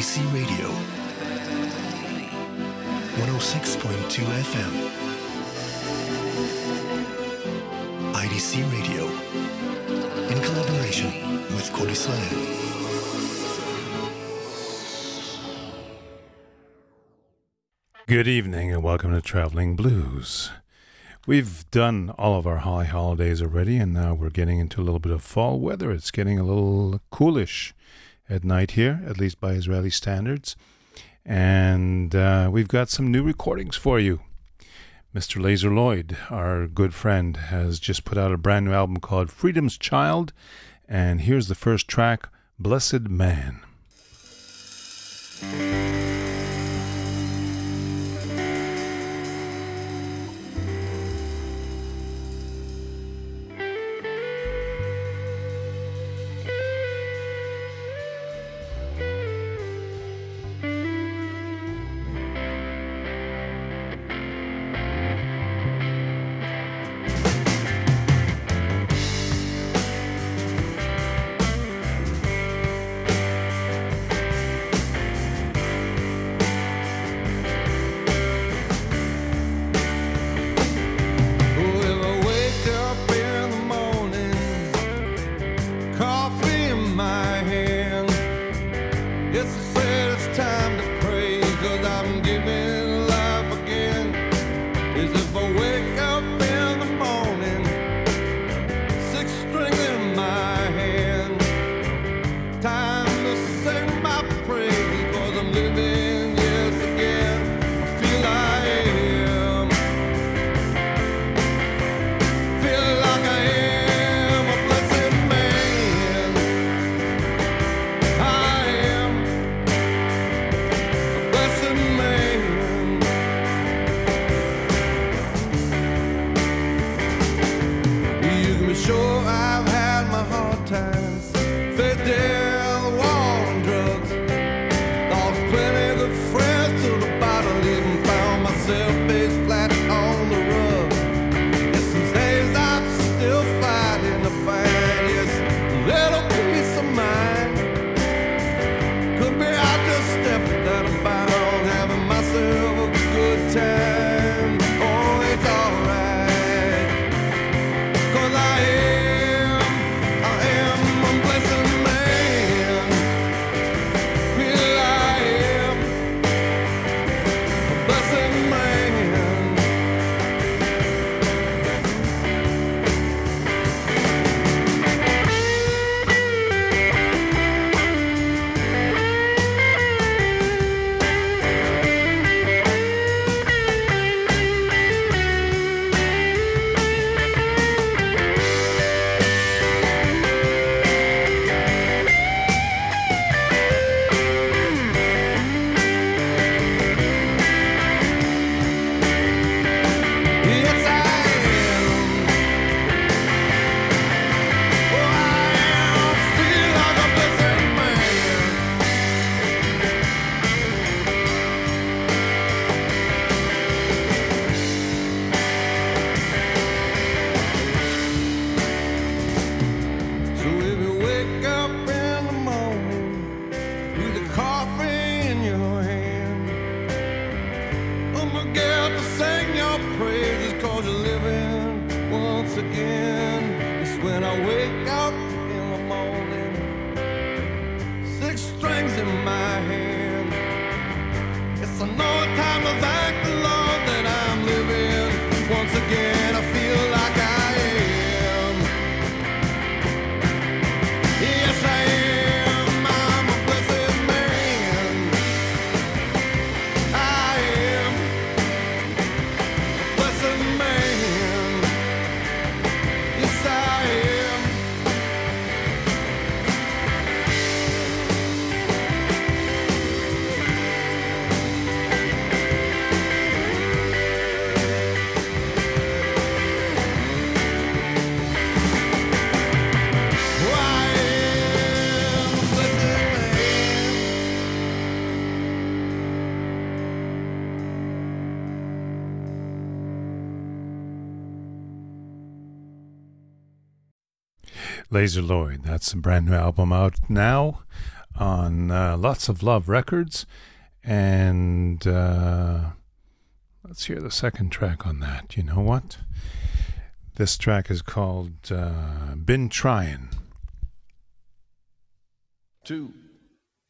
BC Radio 106.2 FM. IDC Radio in collaboration with Code Good evening and welcome to Traveling Blues. We've done all of our high holidays already, and now we're getting into a little bit of fall weather. It's getting a little coolish at night here, at least by Israeli standards. And uh, we've got some new recordings for you. Mr. Lazer Lloyd, our good friend, has just put out a brand new album called Freedom's Child. And here's the first track Blessed Man. Lazer Lloyd. That's a brand new album out now on uh, Lots of Love Records. And uh, let's hear the second track on that. You know what? This track is called uh, Been Trying. Two,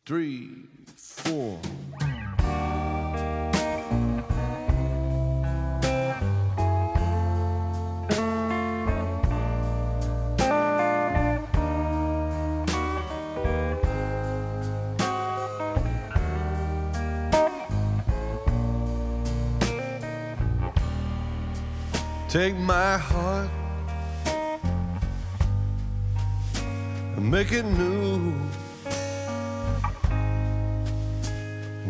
three, four. Take my heart and make it new.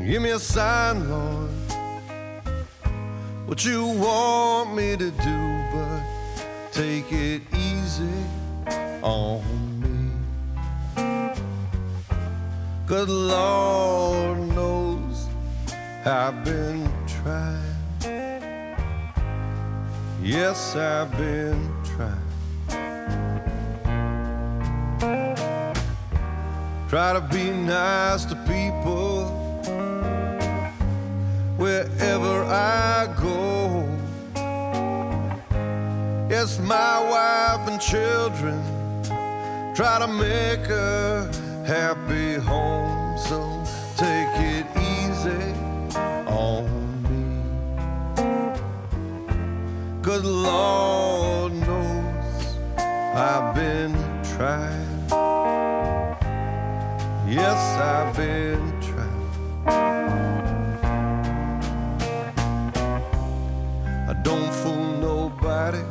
Give me a sign, Lord, what you want me to do, but take it easy on me. Good Lord knows I've been Yes, I've been trying. Try to be nice to people wherever I go. Yes, my wife and children try to make a happy home. So Cause Lord knows I've been trying. Yes, I've been trying. I don't fool nobody.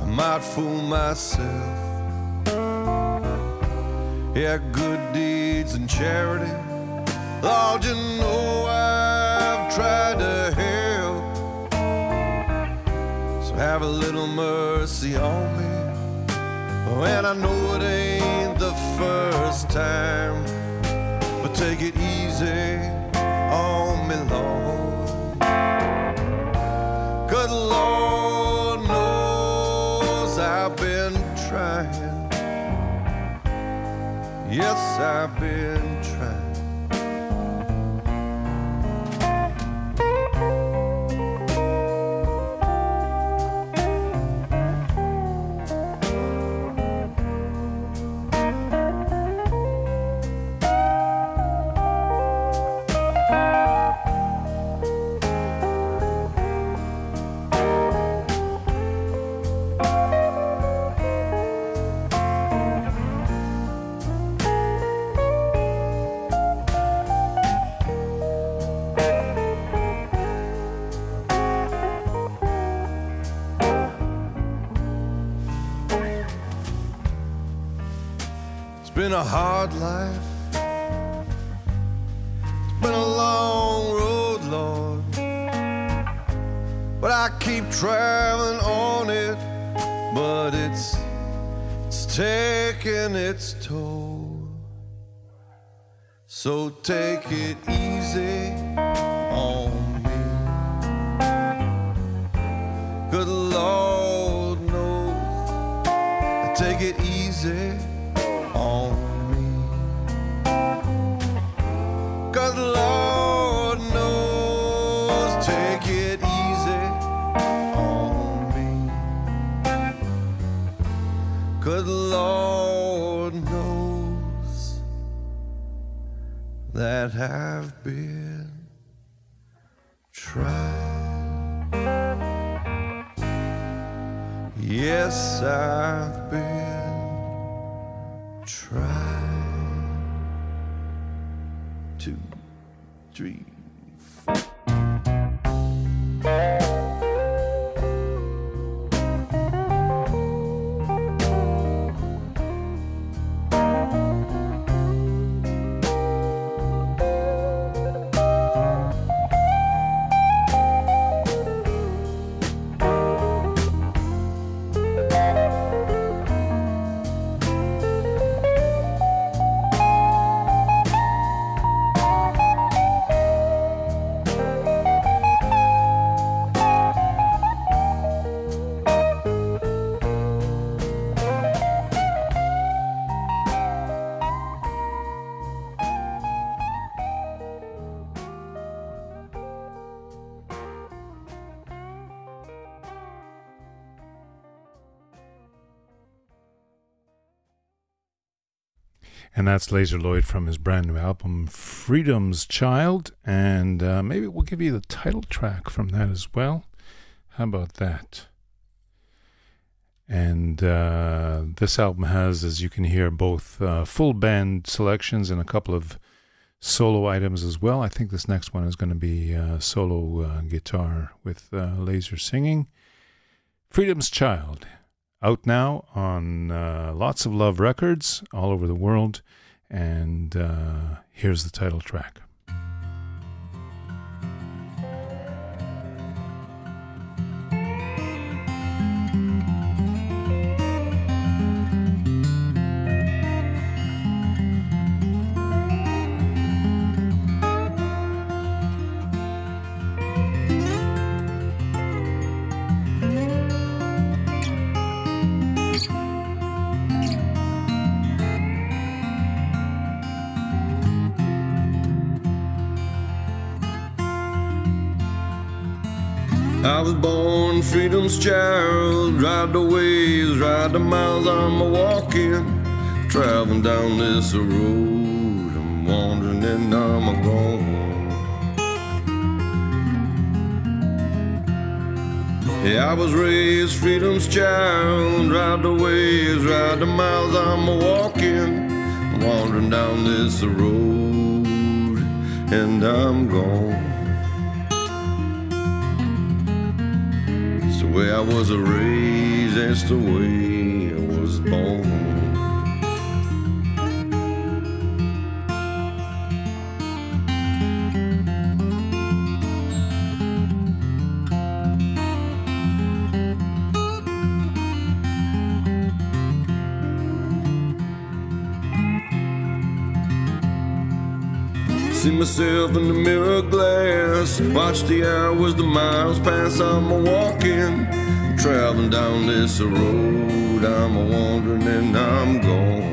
I might fool myself. Yeah, good deeds and charity. Lord, you know I've tried to have a little mercy on me. And I know it ain't the first time, but take it easy on me, Lord. Good Lord knows I've been trying. Yes, I've been a hard life. It's been a long road, Lord. But I keep traveling on it. But it's it's taking its toll. So take it easy Two, three, And that's Lazer Lloyd from his brand new album, Freedom's Child. And uh, maybe we'll give you the title track from that as well. How about that? And uh, this album has, as you can hear, both uh, full band selections and a couple of solo items as well. I think this next one is going to be uh, solo uh, guitar with uh, Lazer singing. Freedom's Child, out now on uh, Lots of Love Records all over the world. And uh, here's the title track. Was born freedom's child, ride the waves, ride the miles I'm a walking, traveling down this road. I'm wandering and I'm a gone. Yeah, I was raised freedom's child, ride the waves, ride the miles I'm a walking, wandering down this road, and I'm gone. Way I was raised, that's the way I was born. See myself in the mirror glass. Watch the hours, the miles pass. I'm a walking, traveling down this road. I'm a wandering and I'm gone.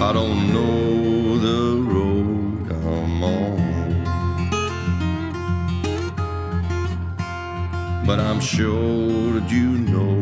I don't know the road I'm on, but I'm sure that you know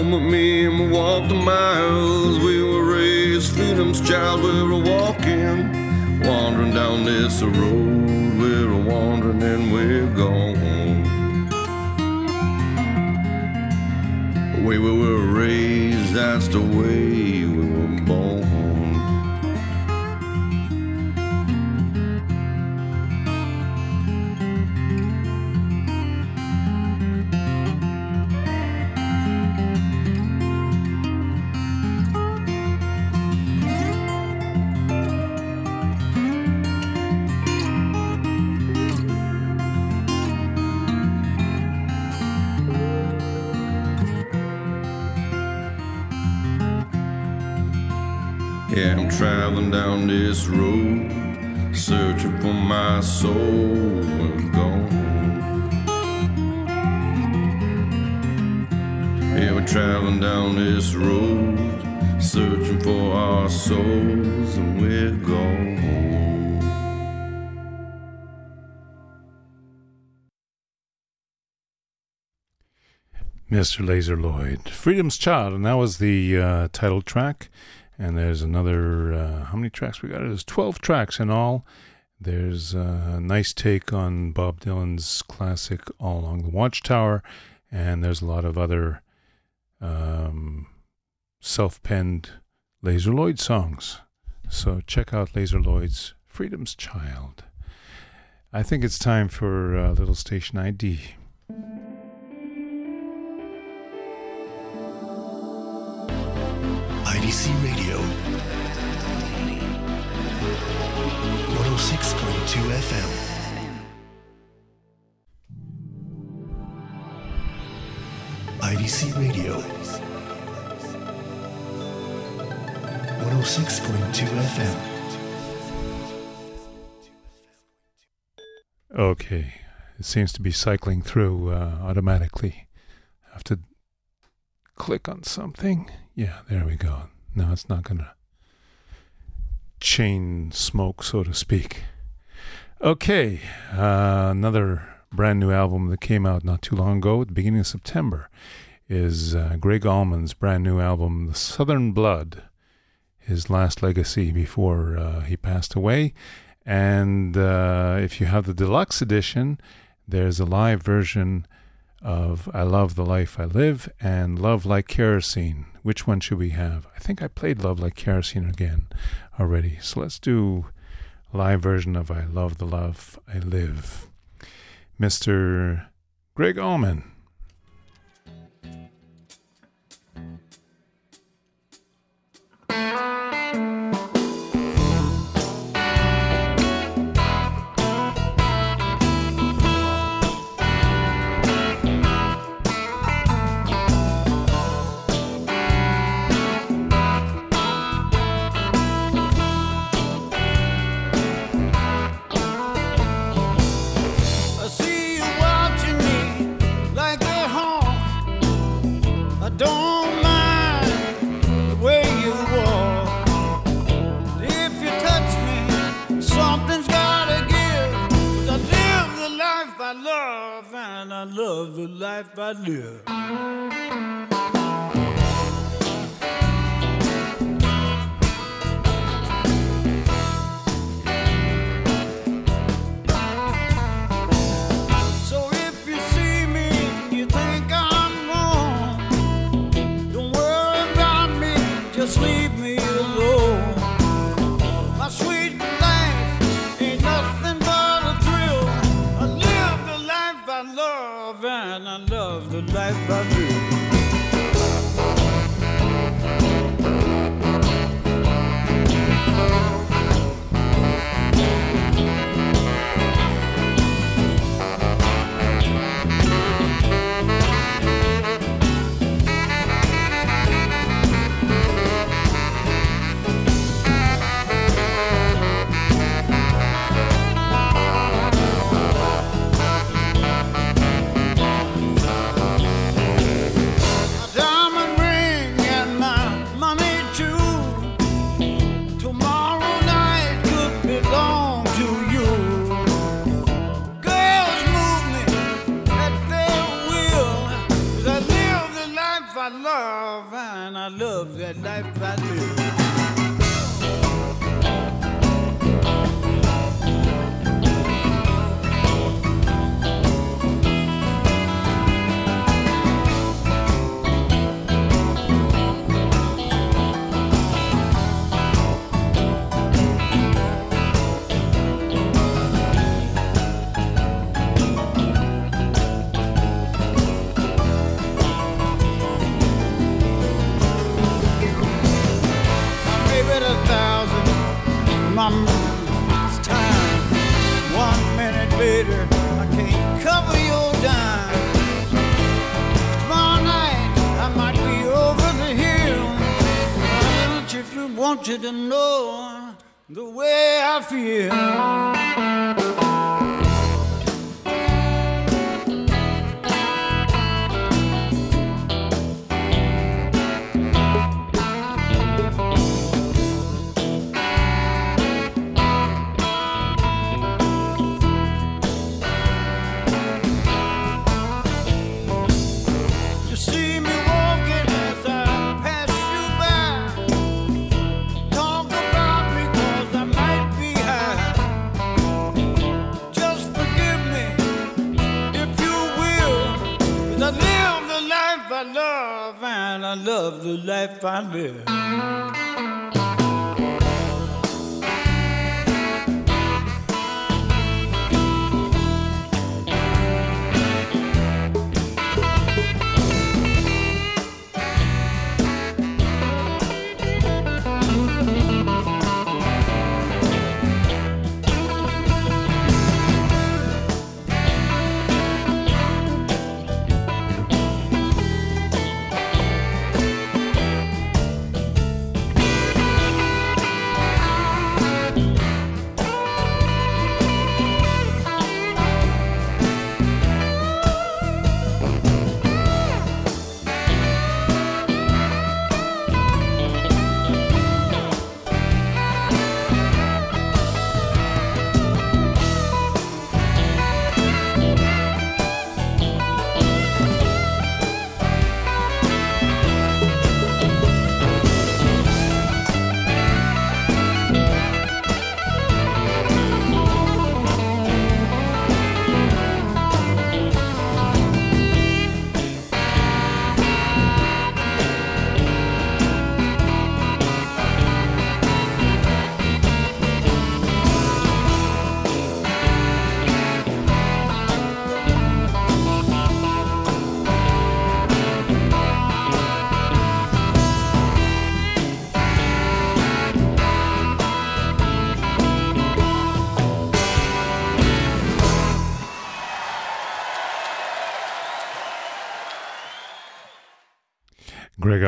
Come with me and we'll walk the miles. We were raised freedom's child. We were walking, wandering down this road. We're a wandering and we're gone. We were raised, that's the way we were down this road, searching for my soul. We're gone. Yeah, we're traveling down this road, searching for our souls, and we're gone. Mr. Lazer Lloyd, Freedom's Child, and that was the uh, title track. And there's another, uh, how many tracks we got? There's 12 tracks in all. There's a nice take on Bob Dylan's classic All Along the Watchtower, and there's a lot of other um, self penned Lazer Lloyd songs. So check out Lazer Lloyd's Freedom's Child. I think it's time for a little station ID. IDC Radio. 106.2 FM. IDC Radio. 106.2 FM. Okay. It seems to be cycling through uh, automatically. I have to click on something. Yeah, there we go. Now it's not going to chain smoke, so to speak. Okay, uh, another brand new album that came out not too long ago, at the beginning of September, is uh, Gregg Allman's brand new album, The Southern Blood, his last legacy before uh, he passed away. And uh, if you have the deluxe edition, there's a live version of I Love the Life I Live and Love Like Kerosene. Which one should we have? I think I played Love Like Kerosene again already. So let's do live version of I Love the Love I Live. Mr. Gregg Allman. The life I live. Later, I can't cover your dime. Tomorrow night, I might be over the hill. I want you want you to know the way I feel. Love the life I live.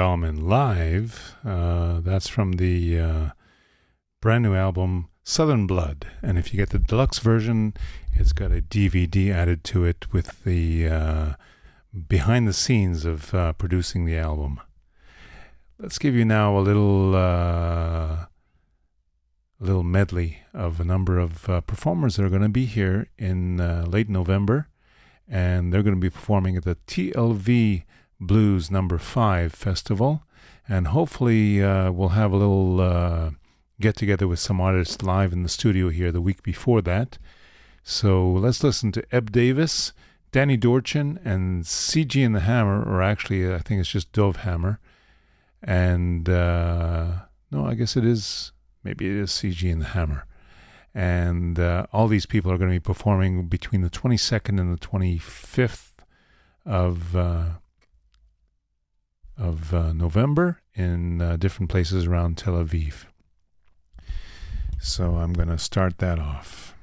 Allman live. Uh, that's from the uh, brand new album Southern Blood. And if you get the deluxe version, it's got a DVD added to it with the uh, behind the scenes of uh, producing the album. Let's give you now a little uh, little medley of a number of uh, performers that are going to be here in late November, and they're going to be performing at the TLV Blues Number Five Festival, and hopefully uh, we'll have a little uh, get together with some artists live in the studio here the week before that. So let's listen to Eb Davis, Danny Dorchin, and CG and the Hammer, or actually I think it's just Dov Hammer, and uh, no, I guess it is maybe it is CG and the Hammer. And uh, all these people are going to be performing between the 22nd and the 25th of uh, of uh, November in uh, different places around Tel Aviv. So I'm going to start that off.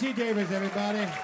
T. Davis, everybody.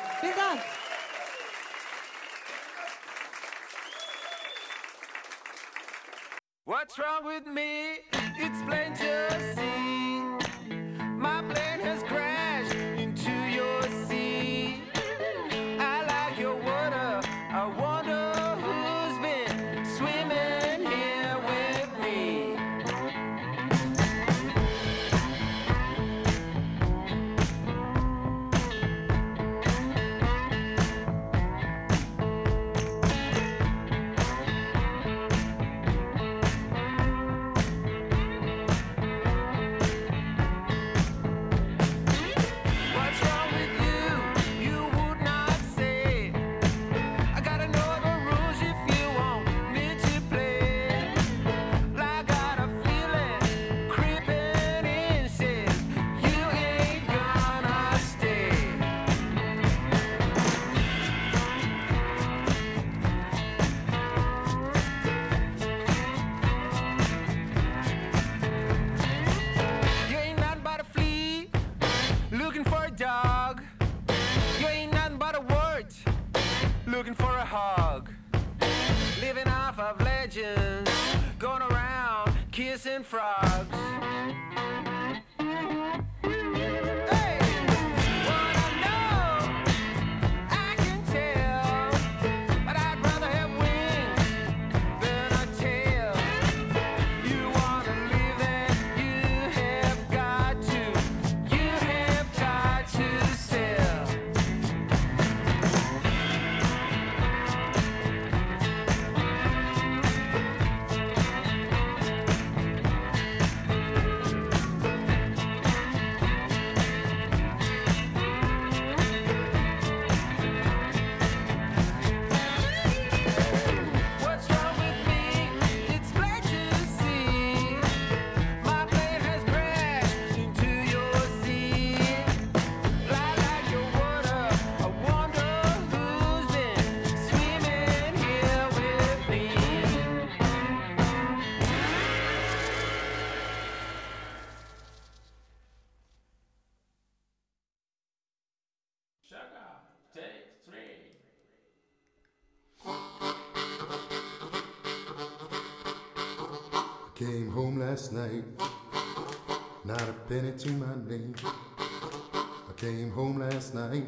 Not a penny to my name. I came home last night.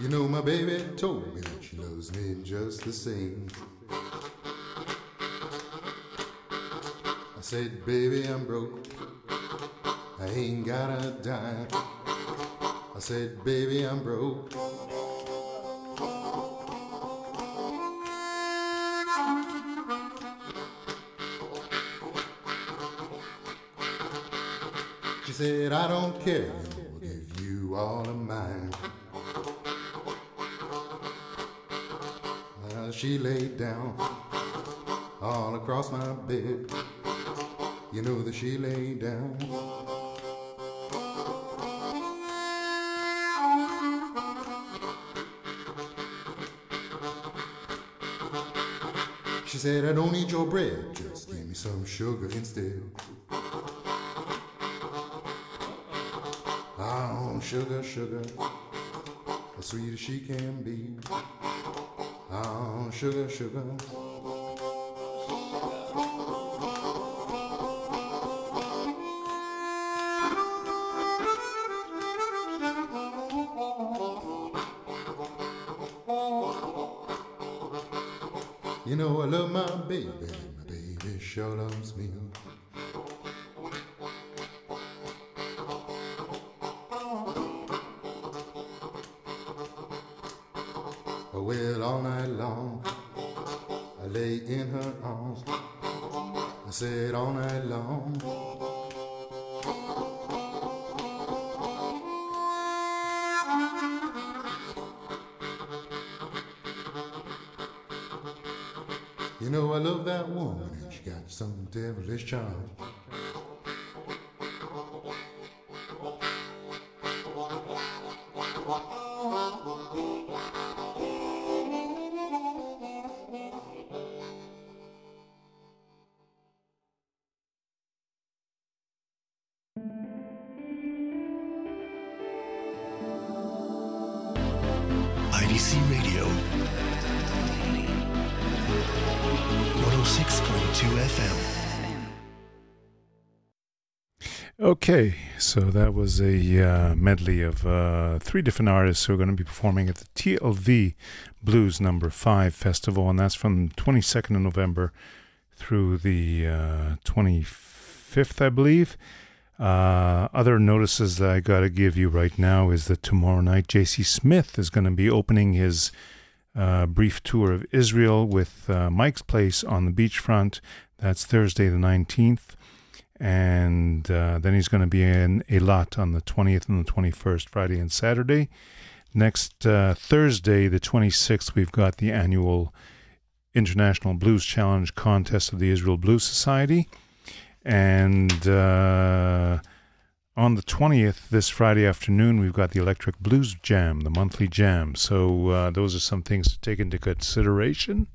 You know, my baby told me that she loves me just the same. I said, baby, I'm broke. I ain't got a dime. I said, baby, I'm broke. She said, I don't care. I'll give you all of mine. Well, she laid down all across my bed. You know that she laid down. Said, I don't need your bread, just give me some sugar instead. I want sugar, sugar, as sweet as she can be. I want sugar, sugar. You know I love my baby, my baby sure loves me. Some devilish Okay, so that was a uh, medley of uh, three different artists who are going to be performing at the TLV Blues Number Five Festival, and that's from 22nd of November through the uh, 25th, I believe. Uh, other notices that I got to give you right now is that tomorrow night J.C. Smith is going to be opening his uh, brief tour of Israel with uh, Mike's Place on the beachfront. That's Thursday the 19th. And uh, then he's going to be in Eilat on the 20th and the 21st, Friday and Saturday. Next uh, Thursday, the 26th, we've got the annual International Blues Challenge contest of the Israel Blues Society. And uh, on the 20th, this Friday afternoon, we've got the Electric Blues Jam, the monthly jam. So uh, those are some things to take into consideration.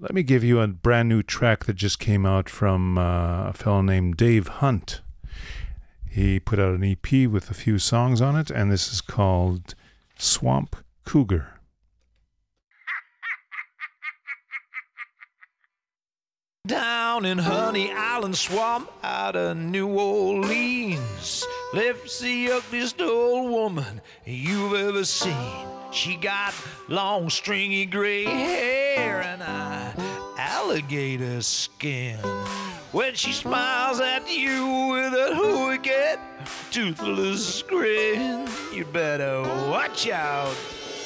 Let me give you a brand new track that just came out from uh, a fellow named Dave Hunt. He put out an EP with a few songs on it, and this is called Swamp Cougar. Down in Honey Island Swamp out of New Orleans lives the ugliest old woman you've ever seen. She got long, stringy gray hair and a alligator skin. When she smiles at you with a wicked, toothless grin, you better watch out.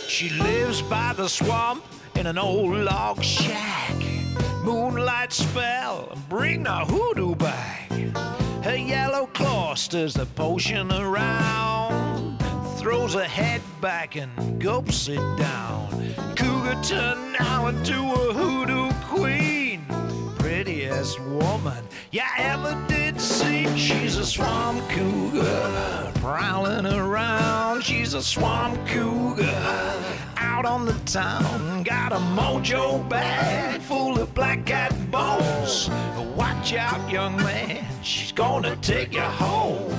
She lives by the swamp in an old log shack. Moonlight spell bring the hoodoo back. Her yellow claw stirs the potion around. Throws her head back and gulps it down. Cougar turned now into a hoodoo queen. Prettiest woman you ever did see. She's a swamp cougar prowling around. She's a swamp cougar out on the town. Got a mojo bag full of black cat bones. Watch out, young man, she's gonna take you home.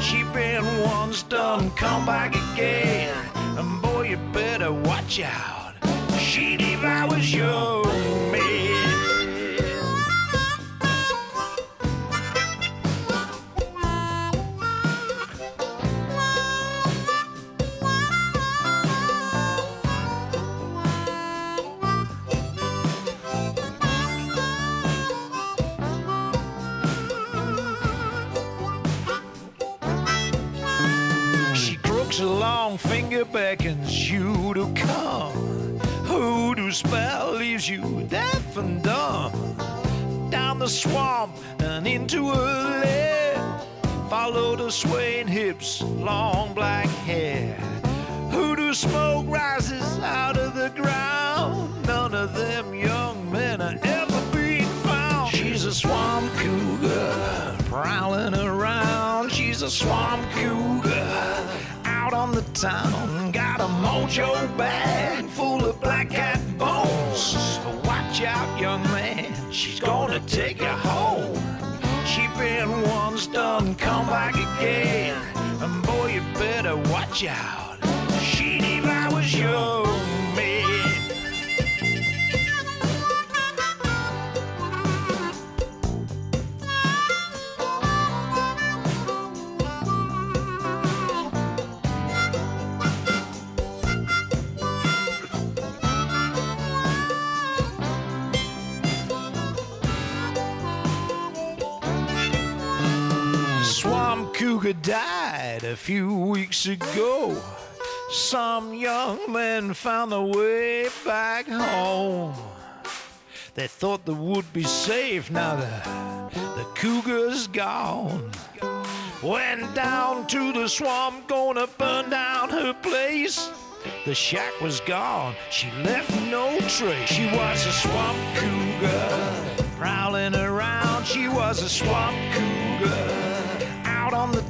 She been once done, come back again. And boy, you better watch out. She devours your man. You deaf and dumb. Down the swamp and into a lair. Follow the swaying hips, long black hair. Hoodoo smoke rises out of the ground. None of them young men are ever being found. She's a swamp cougar prowling around. She's a swamp cougar out on the town. Got a mojo bag full Watch out, young man, she's gonna take you home. She been once done, come back again. And boy, you better watch out. She devours your Died a few weeks ago. Some young men found their way back home. They thought the wood be safe now the, the cougar's gone. Went down to the swamp, gonna burn down her place. The shack was gone, she left no trace. She was a swamp cougar, prowling around. She was a swamp cougar,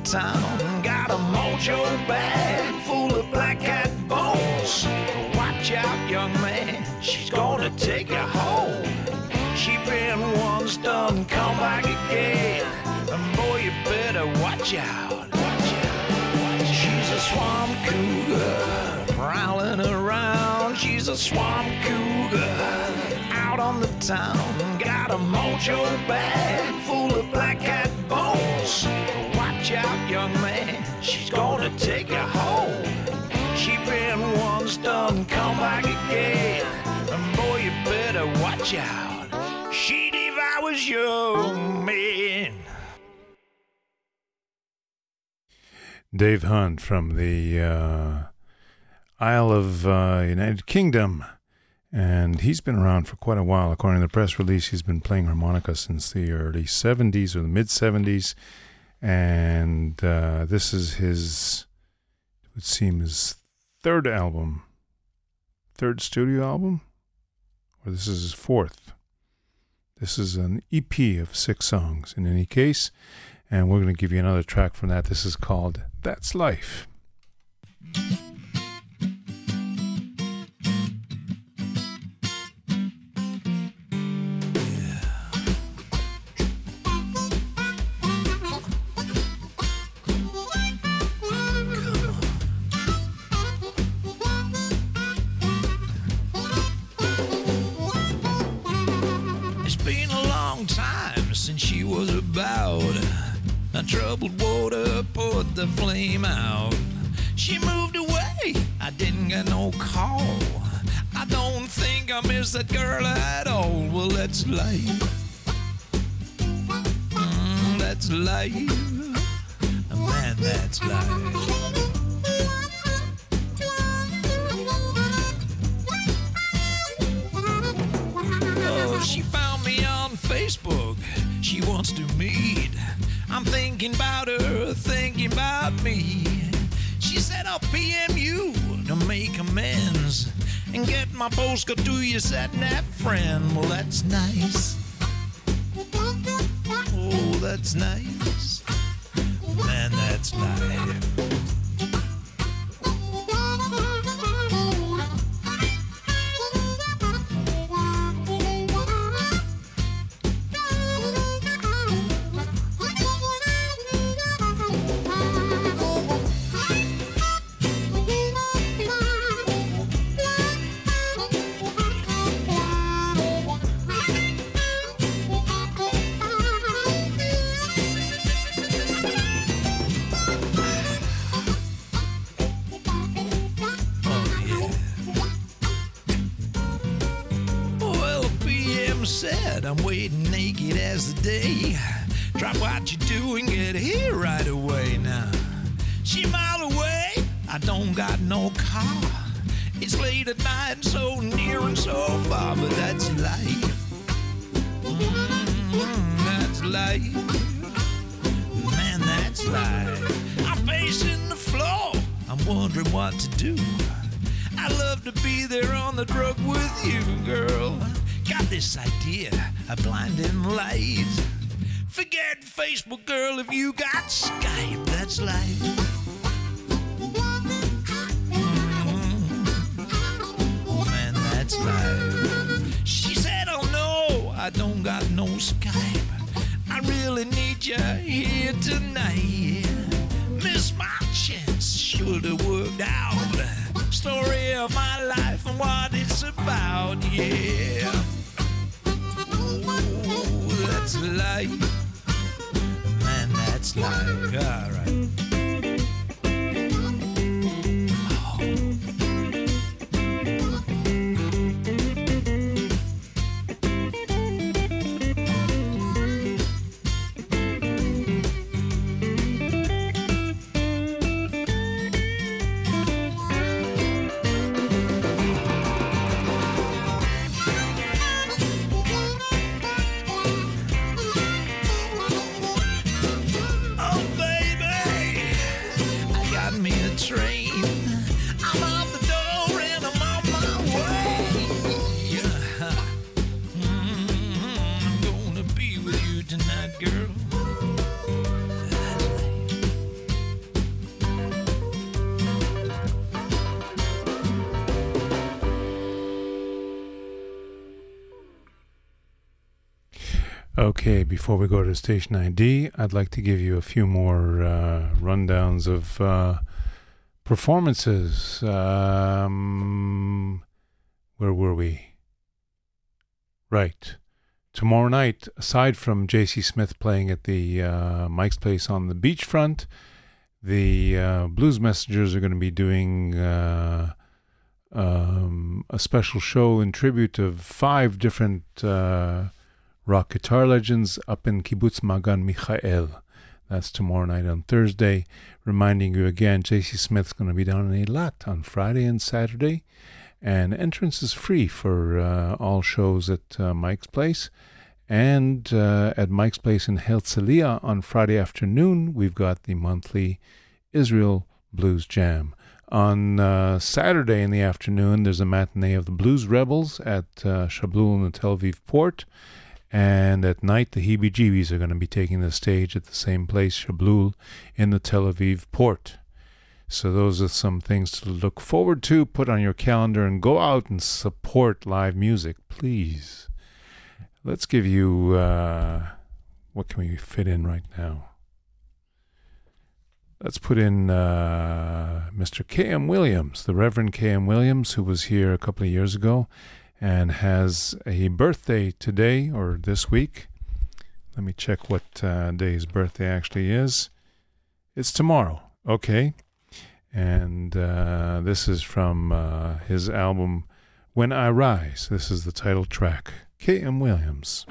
town. Got a mojo bag full of black cat bones. Watch out, young man, she's gonna take you home. She been once done, come back again. And boy, you better watch out. Watch out. She's a swamp cougar, prowling around. She's a swamp cougar, out on the town. Got a mojo bag full of black cat bones. Watch out, young man, she's gonna take you home. She been once done, come back again. And boy, you better watch out. She devours your man. Dave Hunt from the uh, Isle of uh, United Kingdom. And he's been around for quite a while. According to the press release, he's been playing harmonica since the early 70s or the mid 70s. And uh, this is his, it would seem, his third album, third studio album, or this is his fourth. This is an EP of six songs in any case. And we're going to give you another track from that. This is called That's Life. About. A troubled water put the flame out. She moved away, I didn't get no call. I don't think I miss that girl at all. Well, that's life. Mm, that's life. Man, that's life. Oh, she found me on Facebook. Wants to meet. I'm thinking about her, thinking about me. She said I'll PM you to make amends and get my postcard to your sat-nav friend. Well, that's nice. Oh, that's nice. Man, that's life. To be there on the drug with you, girl. Got this idea of blinding lights. Forget Facebook, girl, if you got Skype, that's life. Mm, life. She said, Oh no, I don't got no Skype. I really need you here tonight. Miss my chance, should have worked out. Story of my life and what it's about, yeah. Ooh, that's life. Man, that's life. All before we go to station ID, I'd like to give you a few more uh, rundowns of uh, performances. Um, where were we? Right. Tomorrow night, aside from J.C. Smith playing at the uh, Mike's Place on the beachfront, the uh, Blues Messengers are going to be doing uh, um, a special show in tribute of five different uh, rock guitar legends up in Kibbutz Magan Michael. That's tomorrow night on Thursday. Reminding you again, JC Smith's going to be down in Eilat on Friday and Saturday. And entrance is free for uh, all shows at uh, Mike's Place. And uh, at Mike's Place in Herzliya on Friday afternoon, we've got the monthly Israel Blues Jam. On uh, Saturday in the afternoon, there's a matinee of the Blues Rebels at uh, Shablul in the Tel Aviv port. And at night, the Heebie Jeebies are going to be taking the stage at the same place, Shablul, in the Tel Aviv port. So, those are some things to look forward to. Put on your calendar and go out and support live music, please. Let's give you uh, what can we fit in right now? Let's put in uh, Mr. K.M. Williams, the Reverend K.M. Williams, who was here a couple of years ago and has a birthday today or this week. Let me check what uh, day's birthday actually is. It's tomorrow. Okay. And uh, this is from uh, his album, When I Rise. This is the title track. K.M. Williams.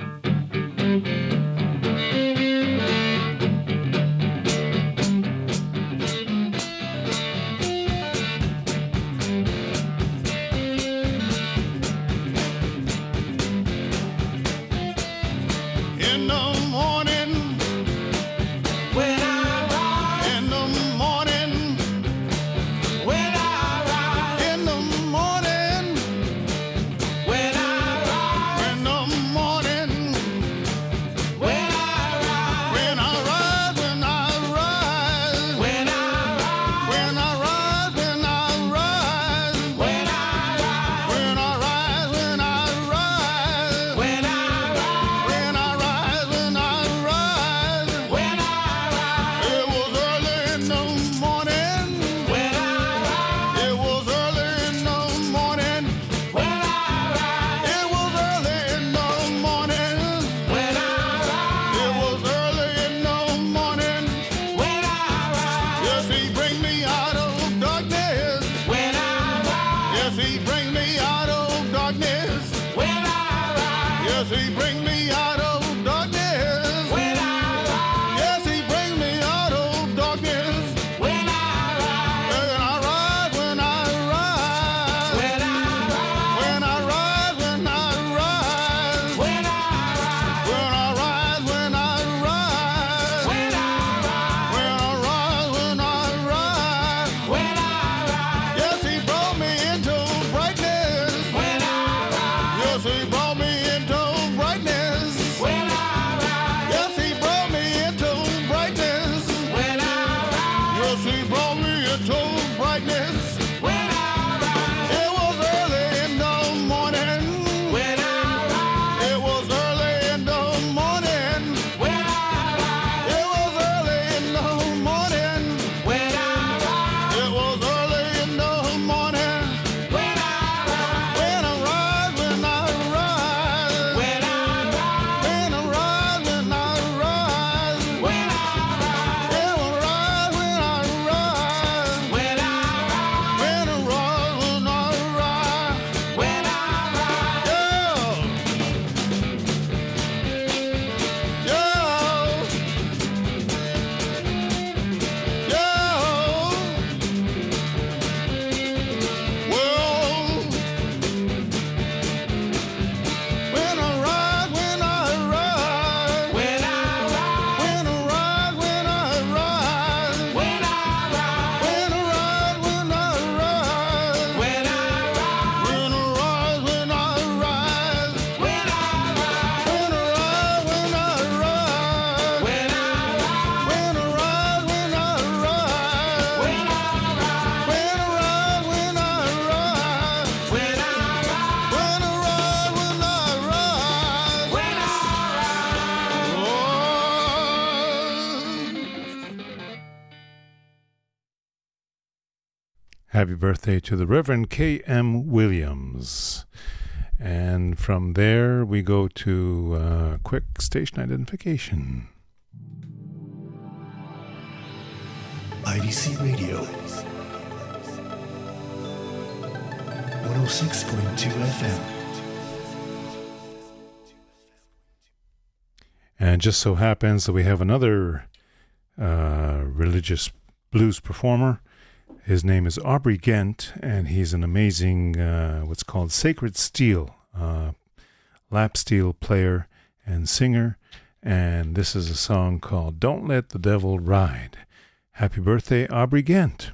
happy birthday to the Reverend K.M. Williams. And from there, we go to uh, quick station identification. IDC Radio 106.2 FM. And just so happens that we have another uh, religious blues performer his name is Aubrey Ghent, and he's an amazing, uh, what's called sacred steel, uh, lap steel player and singer. And this is a song called Don't Let the Devil Ride. Happy birthday, Aubrey Ghent.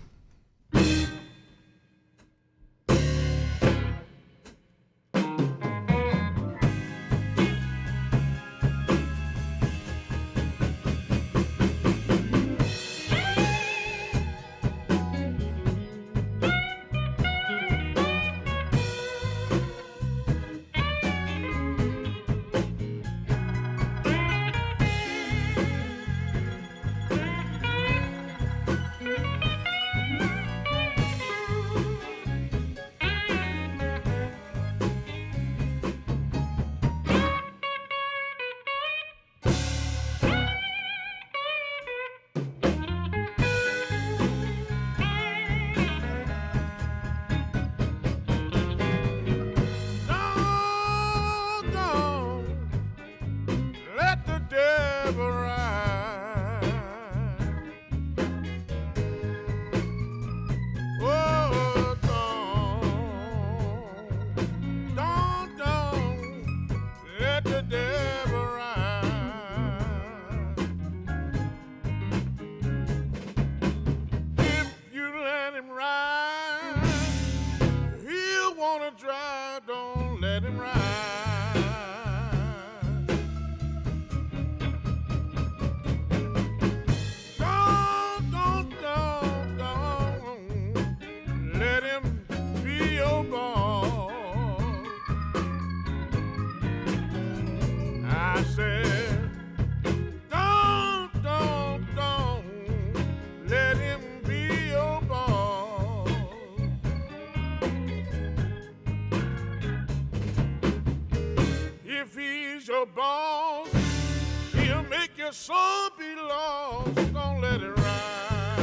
Soul belongs, gonna let it ride.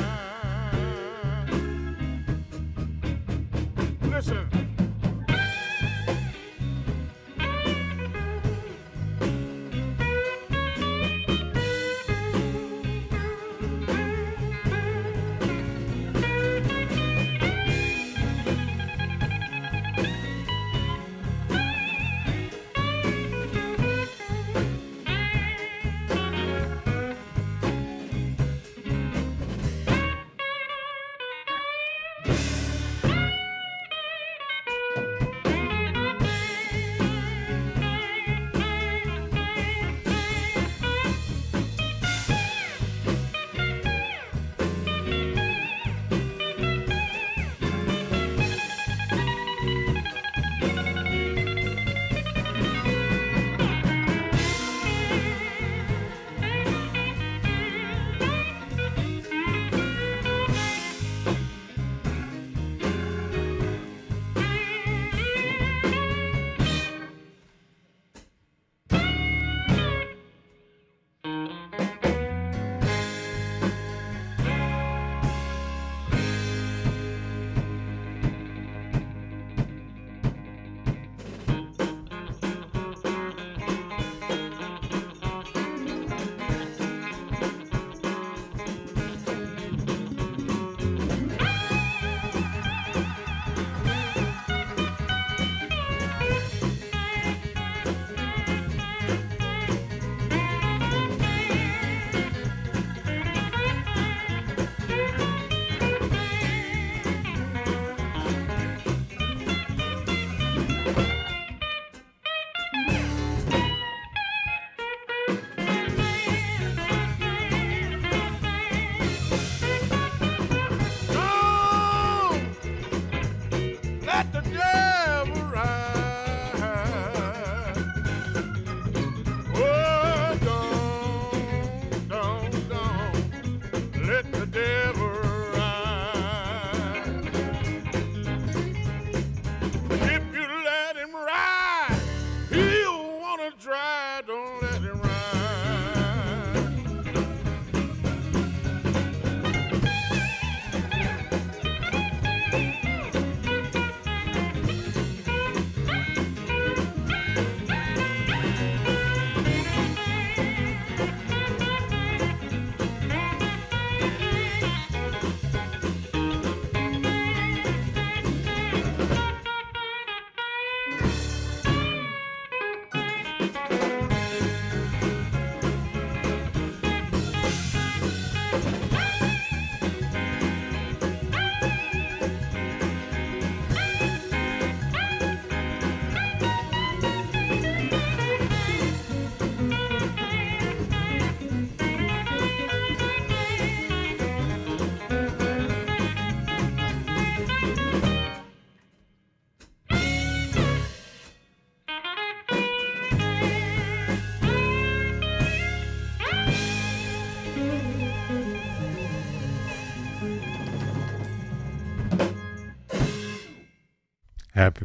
Listen.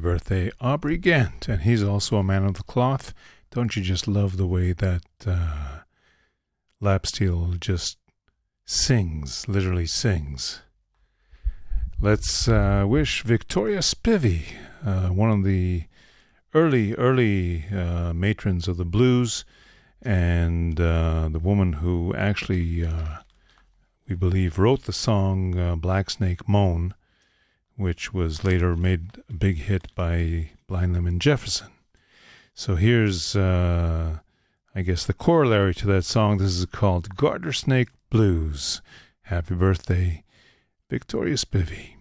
Birthday, Aubrey Ghent. And he's also a man of the cloth. Don't you just love the way that uh, Lapsteel just sings, literally sings? Let's uh, wish Victoria Spivey, uh, one of the early, early uh, matrons of the blues, and uh, the woman who actually, uh, we believe, wrote the song uh, Black Snake Moan which was later made a big hit by Blind Lemon Jefferson. So here's, uh, I guess, the corollary to that song. This is called Garter Snake Blues. Happy birthday, Victoria Spivey.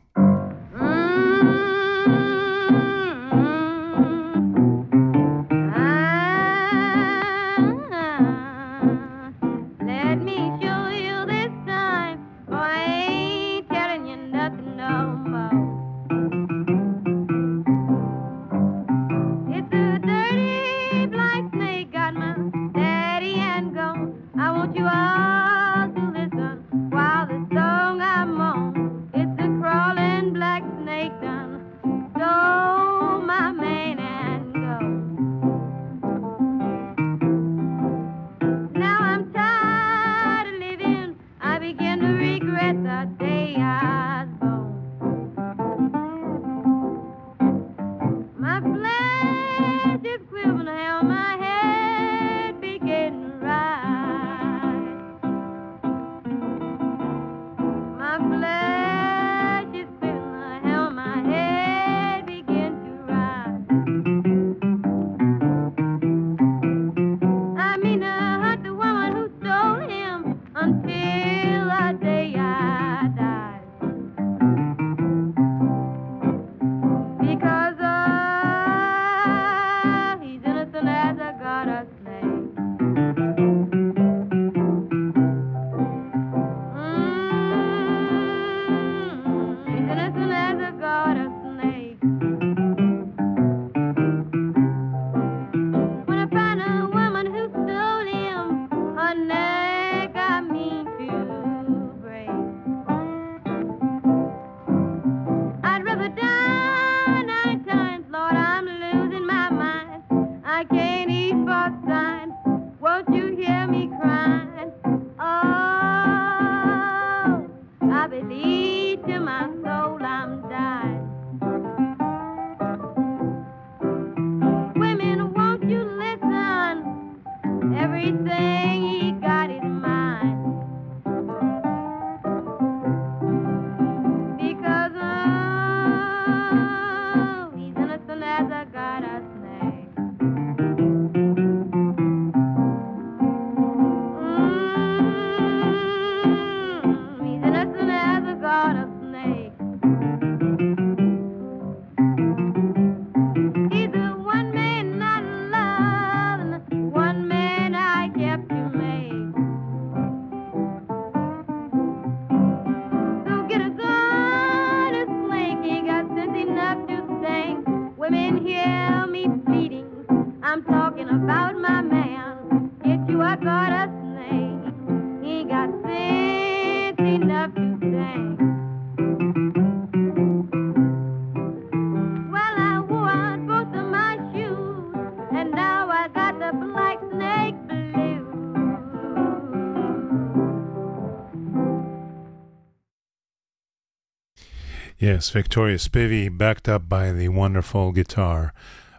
Yes, Victoria Spivey, backed up by the wonderful guitar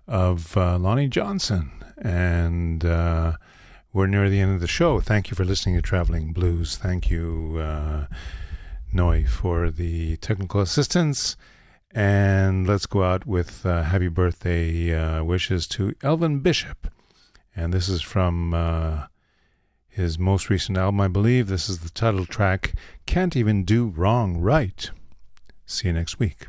of uh, Lonnie Johnson. And uh, we're near the end of the show. Thank you for listening to Traveling Blues. Thank you, uh, Noi, for the technical assistance. And let's go out with uh, happy birthday uh, wishes to Elvin Bishop. And this is from uh, his most recent album, I believe. This is the title track, Can't Even Do Wrong Right. See you next week.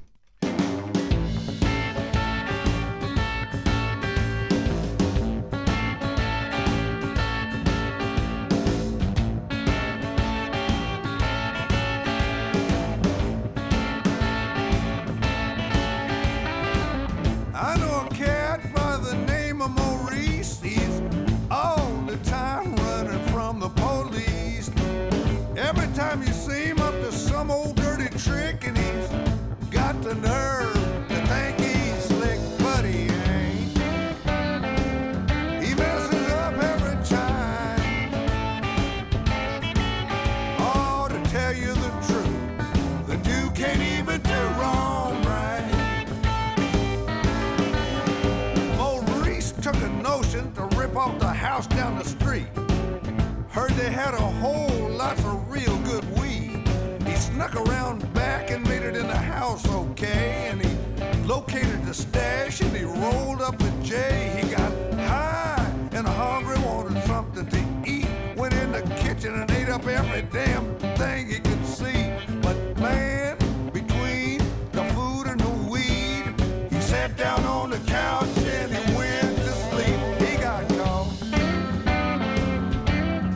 The couch and he went to sleep. He got caught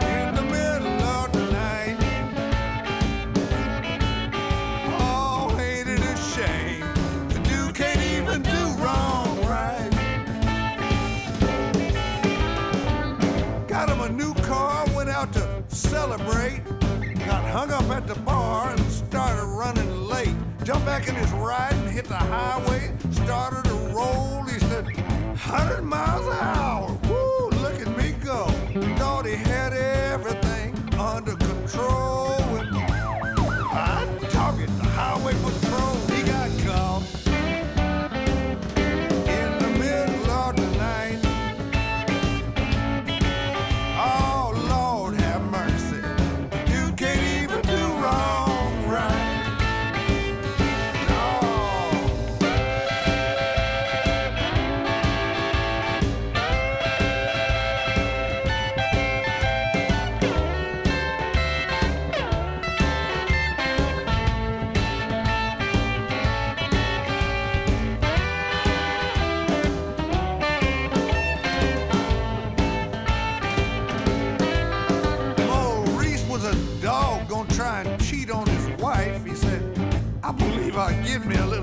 in the middle of the night. A shame? The dude can't even do wrong right. Got him a new car, went out to celebrate. Got hung up at the bar and started running late. Jumped back in his ride and hit the highway. Started roll. He said, 100 miles an hour.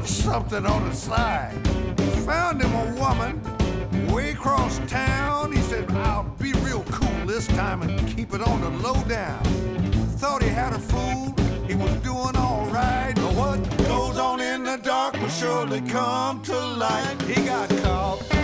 Something on the side. Found him a woman way across town. He said, I'll be real cool this time and keep it on the low down. Thought he had a fool, he was doing all right. But what goes on in the dark will surely come to light. He got caught